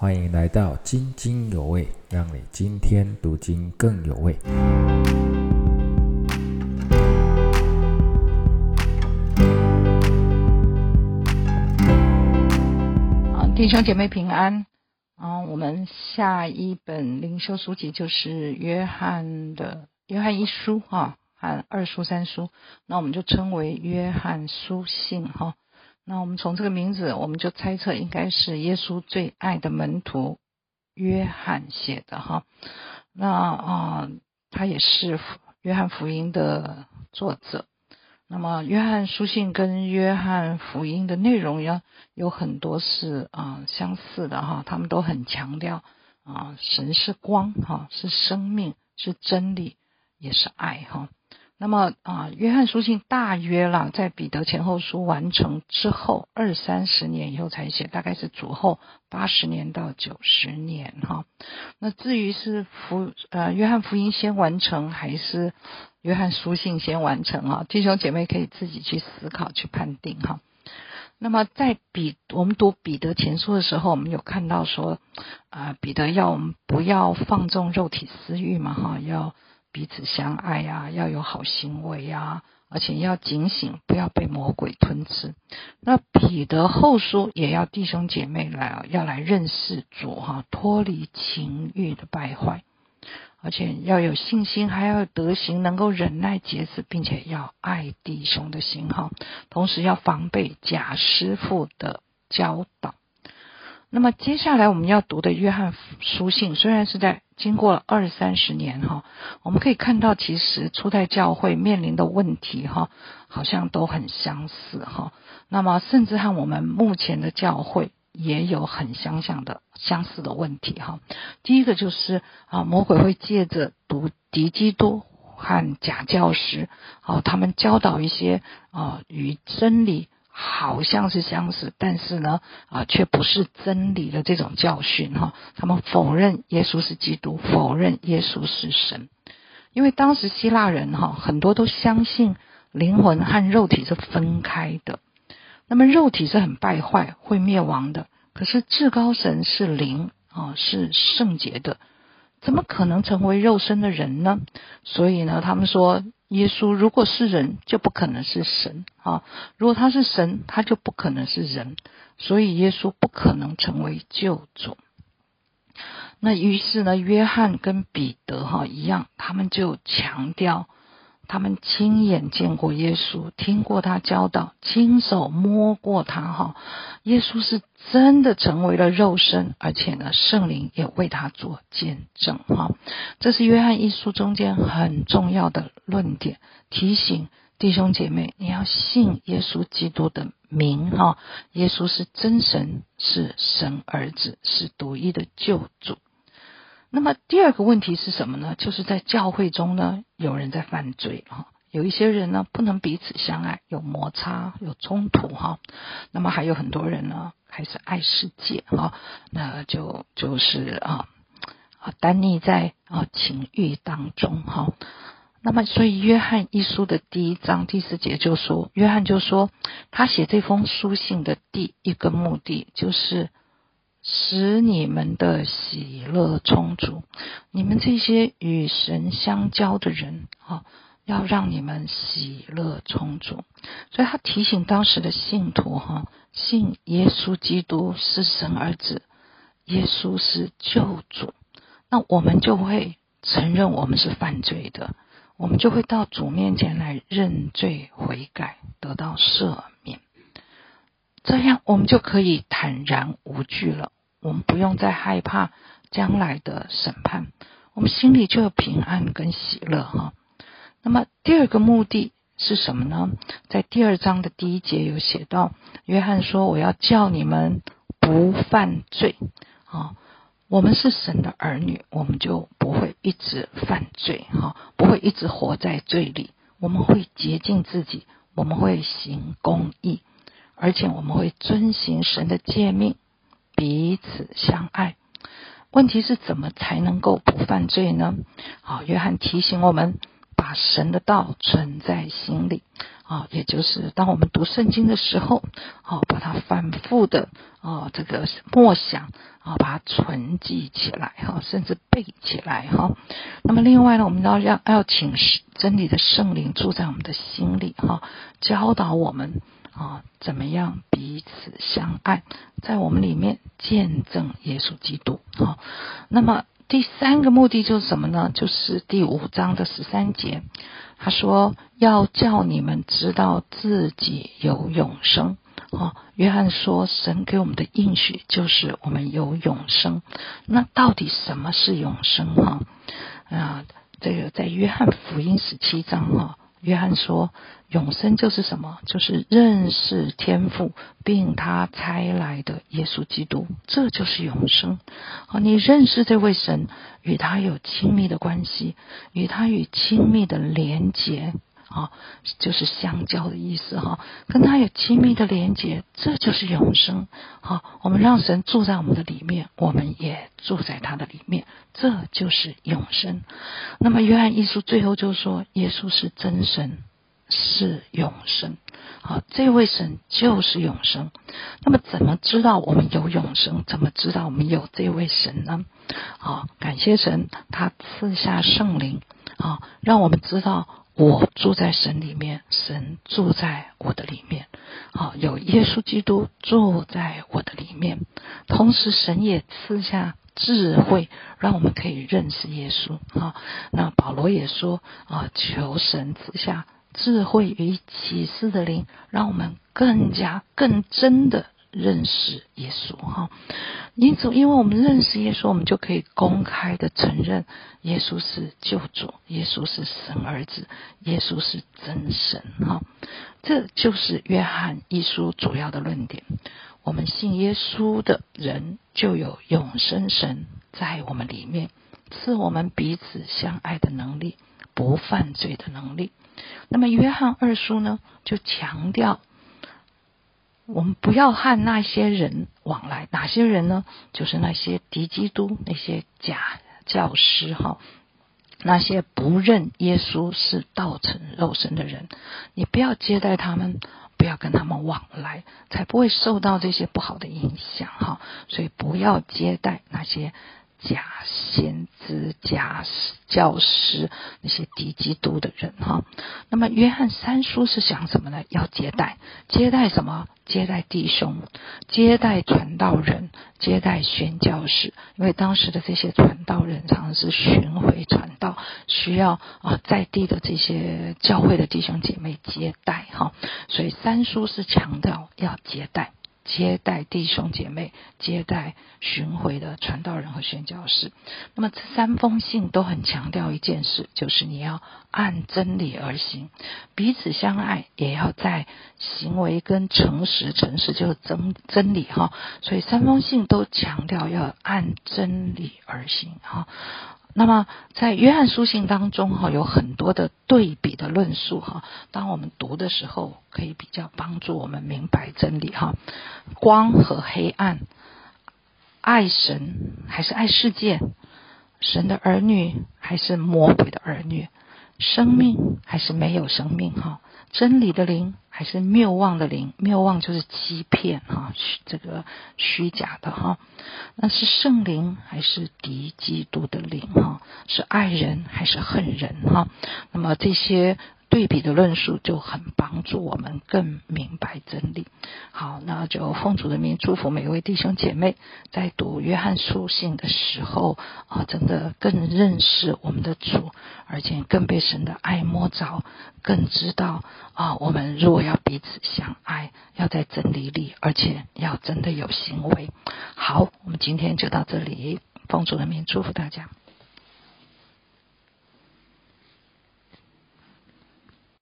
欢迎来到津津有味，让你今天读经更有味。啊，弟兄姐妹平安。啊，我们下一本灵修书籍就是约翰的约翰一书哈，和二书三书，那我们就称为约翰书信哈。那我们从这个名字，我们就猜测应该是耶稣最爱的门徒约翰写的哈。那啊，他也是约翰福音的作者。那么约翰书信跟约翰福音的内容要有很多是啊相似的哈，他们都很强调啊神是光哈，是生命，是真理，也是爱哈。那么啊，约翰书信大约啦，在彼得前后书完成之后二三十年以后才写，大概是主后八十年到九十年哈。那至于是福呃约翰福音先完成，还是约翰书信先完成啊？弟兄姐妹可以自己去思考去判定哈。那么在彼我们读彼得前书的时候，我们有看到说啊，彼得要我们不要放纵肉体私欲嘛哈，要。彼此相爱呀，要有好行为呀，而且要警醒，不要被魔鬼吞吃。那彼得后书也要弟兄姐妹来啊，要来认识主哈，脱离情欲的败坏，而且要有信心，还要德行，能够忍耐节制，并且要爱弟兄的心哈。同时要防备假师傅的教导。那么接下来我们要读的约翰书信，虽然是在经过了二三十年哈，我们可以看到，其实初代教会面临的问题哈，好像都很相似哈。那么甚至和我们目前的教会也有很相像的相似的问题哈。第一个就是啊，魔鬼会借着读敌基督和假教师，哦，他们教导一些啊与真理。好像是相似，但是呢，啊，却不是真理的这种教训哈。他们否认耶稣是基督，否认耶稣是神。因为当时希腊人哈，很多都相信灵魂和肉体是分开的。那么肉体是很败坏、会灭亡的，可是至高神是灵啊，是圣洁的，怎么可能成为肉身的人呢？所以呢，他们说。耶稣如果是人，就不可能是神啊！如果他是神，他就不可能是人，所以耶稣不可能成为救主。那于是呢，约翰跟彼得哈一样，他们就强调。他们亲眼见过耶稣，听过他教导，亲手摸过他哈。耶稣是真的成为了肉身，而且呢，圣灵也为他做见证哈。这是约翰一书中间很重要的论点，提醒弟兄姐妹，你要信耶稣基督的名哈。耶稣是真神，是神儿子，是独一的救主。那么第二个问题是什么呢？就是在教会中呢，有人在犯罪哈，有一些人呢不能彼此相爱，有摩擦，有冲突哈。那么还有很多人呢，还是爱世界哈，那就就是啊啊，单溺在啊情欲当中哈。那么所以约翰一书的第一章第四节就说，约翰就说他写这封书信的第一个目的就是。使你们的喜乐充足，你们这些与神相交的人啊，要让你们喜乐充足。所以他提醒当时的信徒哈，信耶稣基督是神儿子，耶稣是救主，那我们就会承认我们是犯罪的，我们就会到主面前来认罪悔改，得到赦免，这样我们就可以坦然无惧了。我们不用再害怕将来的审判，我们心里就有平安跟喜乐哈。那么第二个目的是什么呢？在第二章的第一节有写到，约翰说：“我要叫你们不犯罪啊！我们是神的儿女，我们就不会一直犯罪哈，不会一直活在罪里。我们会洁净自己，我们会行公义，而且我们会遵行神的诫命。”彼此相爱，问题是怎么才能够不犯罪呢？好，约翰提醒我们，把神的道存在心里。啊，也就是当我们读圣经的时候，啊，把它反复的啊，这个默想啊，把它存记起来哈，甚至背起来哈。那么另外呢，我们要要要请真理的圣灵住在我们的心里哈，教导我们啊，怎么样彼此相爱，在我们里面见证耶稣基督哈。那么第三个目的就是什么呢？就是第五章的十三节。他说：“要叫你们知道自己有永生。”哦，约翰说：“神给我们的应许就是我们有永生。那到底什么是永生？哈啊，这个在约翰福音十七章哈。”约翰说：“永生就是什么？就是认识天赋，并他差来的耶稣基督，这就是永生。啊，你认识这位神，与他有亲密的关系，与他有亲密的连结。”啊，就是相交的意思哈，跟他有亲密的连接，这就是永生。好，我们让神住在我们的里面，我们也住在他的里面，这就是永生。那么约翰一书最后就说，耶稣是真神，是永生。好，这位神就是永生。那么怎么知道我们有永生？怎么知道我们有这位神呢？好，感谢神，他赐下圣灵，啊，让我们知道。我住在神里面，神住在我的里面，好，有耶稣基督住在我的里面。同时，神也赐下智慧，让我们可以认识耶稣。啊，那保罗也说啊，求神赐下智慧与启示的灵，让我们更加更真的。认识耶稣哈，因此，因为我们认识耶稣，我们就可以公开的承认耶稣是救主，耶稣是神儿子，耶稣是真神哈。这就是约翰一书主要的论点。我们信耶稣的人，就有永生神在我们里面，赐我们彼此相爱的能力，不犯罪的能力。那么，约翰二书呢，就强调。我们不要和那些人往来，哪些人呢？就是那些敌基督、那些假教师哈，那些不认耶稣是道成肉身的人，你不要接待他们，不要跟他们往来，才不会受到这些不好的影响哈。所以不要接待那些。假先知、假教师，那些敌基督的人哈。那么，约翰三书是想什么呢？要接待，接待什么？接待弟兄，接待传道人，接待宣教士。因为当时的这些传道人常常是巡回传道，需要啊在地的这些教会的弟兄姐妹接待哈。所以三书是强调要接待。接待弟兄姐妹，接待巡回的传道人和宣教士。那么这三封信都很强调一件事，就是你要按真理而行，彼此相爱，也要在行为跟诚实，诚实就是真真理哈。所以三封信都强调要按真理而行哈。那么，在约翰书信当中，哈，有很多的对比的论述，哈。当我们读的时候，可以比较帮助我们明白真理，哈。光和黑暗，爱神还是爱世界？神的儿女还是魔鬼的儿女？生命还是没有生命？哈。真理的灵还是谬妄的灵？谬妄就是欺骗哈，这个虚假的哈。那是圣灵还是敌基督的灵哈？是爱人还是恨人哈？那么这些。对比的论述就很帮助我们更明白真理。好，那就奉主的名祝福每一位弟兄姐妹，在读约翰书信的时候啊，真的更认识我们的主，而且更被神的爱摸着，更知道啊，我们如果要彼此相爱，要在真理里，而且要真的有行为。好，我们今天就到这里，奉主的名祝福大家。